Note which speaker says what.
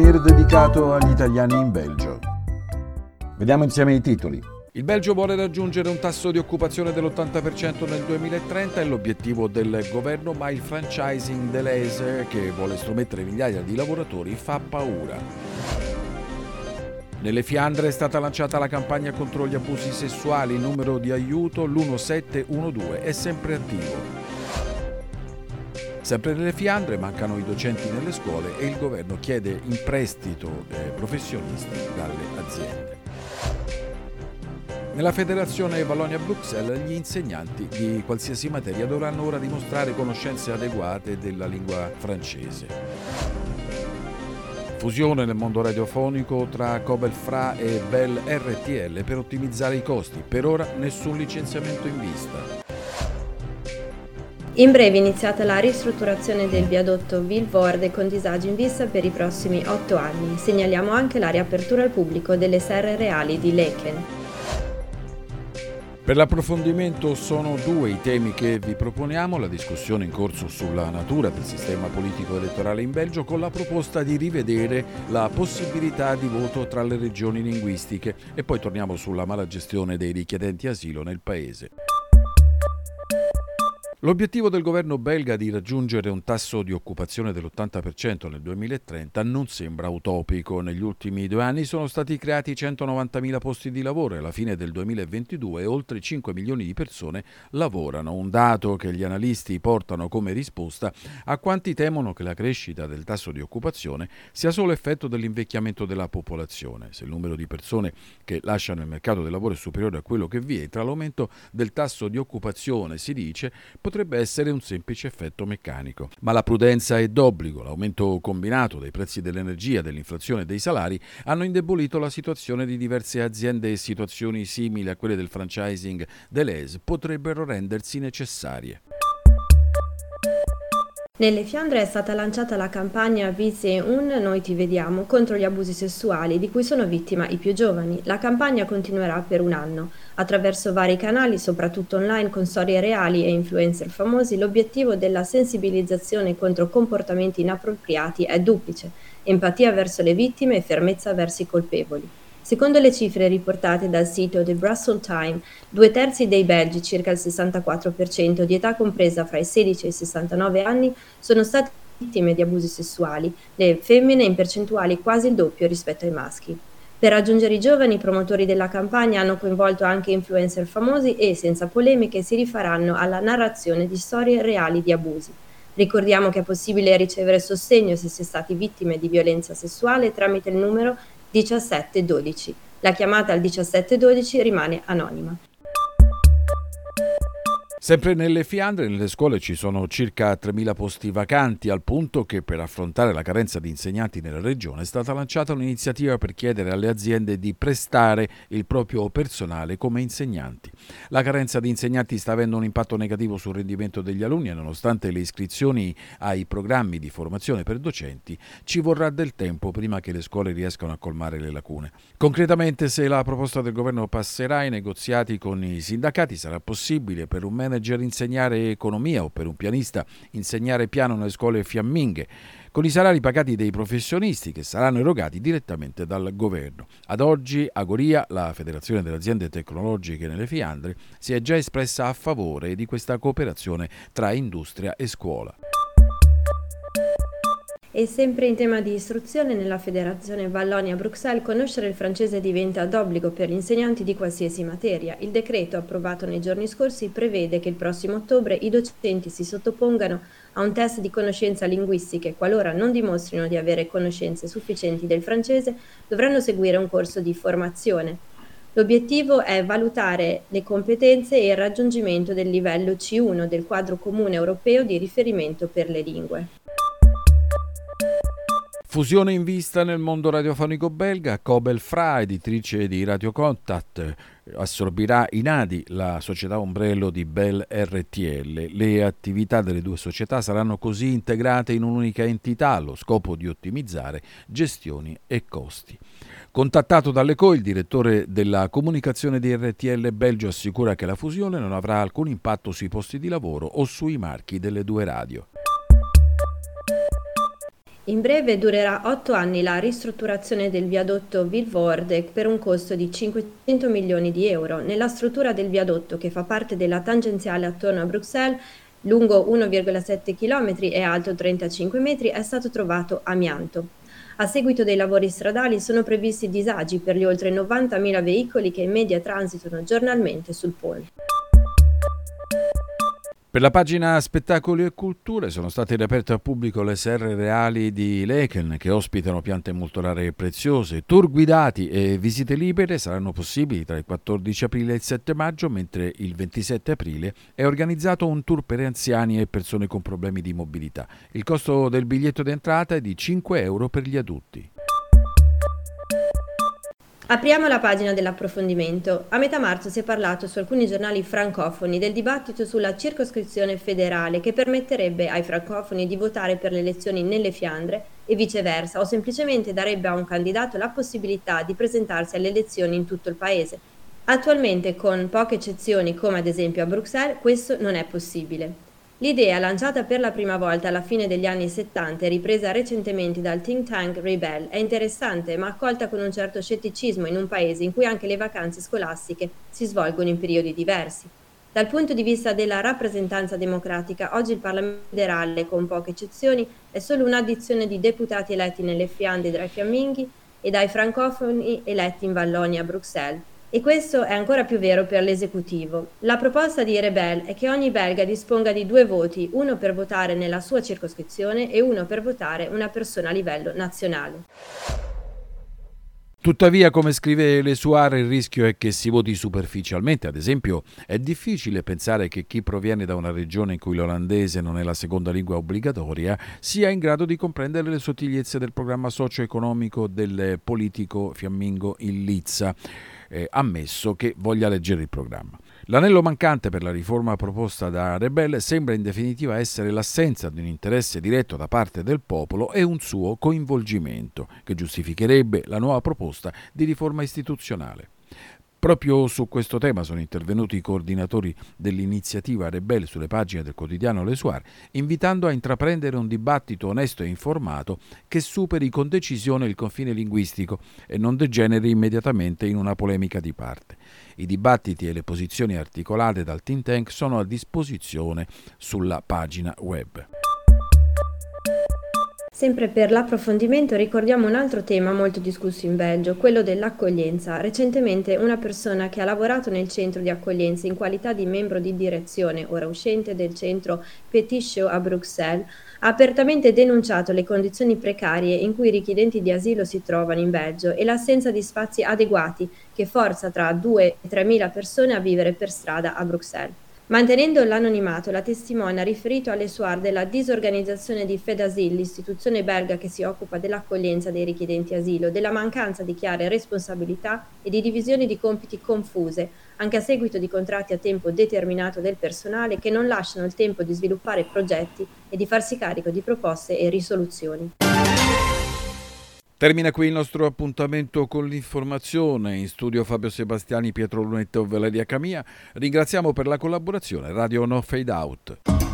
Speaker 1: souvenir dedicato agli italiani in Belgio. Vediamo insieme i titoli.
Speaker 2: Il Belgio vuole raggiungere un tasso di occupazione dell'80% nel 2030 è l'obiettivo del governo, ma il franchising Deleuze, che vuole stromettere migliaia di lavoratori, fa paura. Nelle Fiandre è stata lanciata la campagna contro gli abusi sessuali, il numero di aiuto l'1712 è sempre attivo. Sempre nelle Fiandre mancano i docenti nelle scuole e il governo chiede in prestito eh, professionisti dalle aziende. Nella federazione Vallonia-Bruxelles gli insegnanti di qualsiasi materia dovranno ora dimostrare conoscenze adeguate della lingua francese. Fusione nel mondo radiofonico tra Cobel Fra e Bell RTL per ottimizzare i costi. Per ora nessun licenziamento in vista.
Speaker 3: In breve iniziata la ristrutturazione del viadotto Vilvorde con disagi in vista per i prossimi otto anni. Segnaliamo anche la riapertura al pubblico delle serre reali di Leken.
Speaker 2: Per l'approfondimento sono due i temi che vi proponiamo, la discussione in corso sulla natura del sistema politico elettorale in Belgio con la proposta di rivedere la possibilità di voto tra le regioni linguistiche e poi torniamo sulla mala gestione dei richiedenti asilo nel paese. L'obiettivo del governo belga di raggiungere un tasso di occupazione dell'80% nel 2030 non sembra utopico. Negli ultimi due anni sono stati creati 190.000 posti di lavoro e alla fine del 2022 oltre 5 milioni di persone lavorano, un dato che gli analisti portano come risposta a quanti temono che la crescita del tasso di occupazione sia solo effetto dell'invecchiamento della popolazione. Se il numero di persone che lasciano il mercato del lavoro è superiore a quello che vi è, tra l'aumento del tasso di occupazione, si dice, potrebbe essere un semplice effetto meccanico. Ma la prudenza è d'obbligo. L'aumento combinato dei prezzi dell'energia, dell'inflazione e dei salari hanno indebolito la situazione di diverse aziende e situazioni simili a quelle del franchising dell'ES potrebbero rendersi necessarie.
Speaker 3: Nelle Fiandre è stata lanciata la campagna Vise un Noi ti vediamo contro gli abusi sessuali di cui sono vittima i più giovani. La campagna continuerà per un anno. Attraverso vari canali, soprattutto online, con storie reali e influencer famosi, l'obiettivo della sensibilizzazione contro comportamenti inappropriati è duplice: empatia verso le vittime e fermezza verso i colpevoli. Secondo le cifre riportate dal sito The Brussels Time, due terzi dei belgi, circa il 64% di età compresa fra i 16 e i 69 anni, sono stati vittime di abusi sessuali, le femmine in percentuali quasi il doppio rispetto ai maschi. Per raggiungere i giovani, i promotori della campagna hanno coinvolto anche influencer famosi e, senza polemiche, si rifaranno alla narrazione di storie reali di abusi. Ricordiamo che è possibile ricevere sostegno se si è stati vittime di violenza sessuale tramite il numero 1712. La chiamata al 1712 rimane anonima.
Speaker 2: Sempre nelle Fiandre, nelle scuole ci sono circa 3.000 posti vacanti, al punto che per affrontare la carenza di insegnanti nella regione è stata lanciata un'iniziativa per chiedere alle aziende di prestare il proprio personale come insegnanti. La carenza di insegnanti sta avendo un impatto negativo sul rendimento degli alunni e nonostante le iscrizioni ai programmi di formazione per docenti, ci vorrà del tempo prima che le scuole riescano a colmare le lacune. Concretamente, se la proposta del governo passerà ai negoziati con i sindacati, sarà possibile per un manager manager insegnare economia o per un pianista insegnare piano nelle scuole fiamminghe, con i salari pagati dei professionisti che saranno erogati direttamente dal governo. Ad oggi Agoria, la Federazione delle aziende tecnologiche nelle Fiandre, si è già espressa a favore di questa cooperazione tra industria e scuola.
Speaker 3: E sempre in tema di istruzione, nella Federazione Vallonia-Bruxelles conoscere il francese diventa d'obbligo per gli insegnanti di qualsiasi materia. Il decreto approvato nei giorni scorsi prevede che il prossimo ottobre i docenti si sottopongano a un test di conoscenza linguistiche. Qualora non dimostrino di avere conoscenze sufficienti del francese, dovranno seguire un corso di formazione. L'obiettivo è valutare le competenze e il raggiungimento del livello C1 del quadro comune europeo di riferimento per le lingue.
Speaker 2: Fusione in vista nel mondo radiofonico belga, Cobel Fra, editrice di Radio Contact, assorbirà Inadi, la società ombrello di Bell RTL. Le attività delle due società saranno così integrate in un'unica entità allo scopo di ottimizzare gestioni e costi. Contattato dall'ECO, il direttore della comunicazione di RTL Belgio assicura che la fusione non avrà alcun impatto sui posti di lavoro o sui marchi delle due radio.
Speaker 3: In breve durerà otto anni la ristrutturazione del viadotto Vilvoorde per un costo di 500 milioni di euro. Nella struttura del viadotto, che fa parte della tangenziale attorno a Bruxelles, lungo 1,7 km e alto 35 metri, è stato trovato amianto. A seguito dei lavori stradali sono previsti disagi per gli oltre 90.000 veicoli che in media transitano giornalmente sul POL.
Speaker 2: Per la pagina Spettacoli e Culture sono state riaperte al pubblico le serre reali di Leken che ospitano piante molto rare e preziose. Tour guidati e visite libere saranno possibili tra il 14 aprile e il 7 maggio, mentre il 27 aprile è organizzato un tour per anziani e persone con problemi di mobilità. Il costo del biglietto d'entrata è di 5 euro per gli adulti.
Speaker 3: Apriamo la pagina dell'approfondimento. A metà marzo si è parlato su alcuni giornali francofoni del dibattito sulla circoscrizione federale che permetterebbe ai francofoni di votare per le elezioni nelle Fiandre e viceversa, o semplicemente darebbe a un candidato la possibilità di presentarsi alle elezioni in tutto il paese. Attualmente, con poche eccezioni come ad esempio a Bruxelles, questo non è possibile. L'idea, lanciata per la prima volta alla fine degli anni 70 e ripresa recentemente dal think tank Rebel, è interessante ma accolta con un certo scetticismo in un paese in cui anche le vacanze scolastiche si svolgono in periodi diversi. Dal punto di vista della rappresentanza democratica, oggi il Parlamento federale, con poche eccezioni, è solo un'addizione di deputati eletti nelle Fiandre dai fiamminghi e dai francofoni eletti in Vallonia a Bruxelles, e questo è ancora più vero per l'esecutivo. La proposta di Rebel è che ogni belga disponga di due voti, uno per votare nella sua circoscrizione e uno per votare una persona a livello nazionale.
Speaker 2: Tuttavia, come scrive Lesuare, il rischio è che si voti superficialmente. Ad esempio, è difficile pensare che chi proviene da una regione in cui l'olandese non è la seconda lingua obbligatoria sia in grado di comprendere le sottigliezze del programma socio-economico del politico fiammingo in Lizza eh, ammesso che voglia leggere il programma. L'anello mancante per la riforma proposta da Rebelle sembra in definitiva essere l'assenza di un interesse diretto da parte del popolo e un suo coinvolgimento, che giustificherebbe la nuova proposta di riforma istituzionale. Proprio su questo tema sono intervenuti i coordinatori dell'iniziativa Rebelle sulle pagine del quotidiano Le Soir, invitando a intraprendere un dibattito onesto e informato che superi con decisione il confine linguistico e non degeneri immediatamente in una polemica di parte. I dibattiti e le posizioni articolate dal think tank sono a disposizione sulla pagina web.
Speaker 3: Sempre per l'approfondimento ricordiamo un altro tema molto discusso in Belgio, quello dell'accoglienza. Recentemente una persona che ha lavorato nel centro di accoglienza in qualità di membro di direzione, ora uscente del centro Petit Show a Bruxelles, ha apertamente denunciato le condizioni precarie in cui i richiedenti di asilo si trovano in Belgio e l'assenza di spazi adeguati che forza tra 2 e 3 mila persone a vivere per strada a Bruxelles. Mantenendo l'anonimato, la testimone ha riferito alle SUAR della disorganizzazione di Fedasil, l'istituzione belga che si occupa dell'accoglienza dei richiedenti asilo, della mancanza di chiare responsabilità e di divisioni di compiti confuse, anche a seguito di contratti a tempo determinato del personale che non lasciano il tempo di sviluppare progetti e di farsi carico di proposte e risoluzioni.
Speaker 2: Termina qui il nostro appuntamento con l'informazione. In studio Fabio Sebastiani, Pietro Lunetto e Valeria Camia. Ringraziamo per la collaborazione Radio No Fade Out.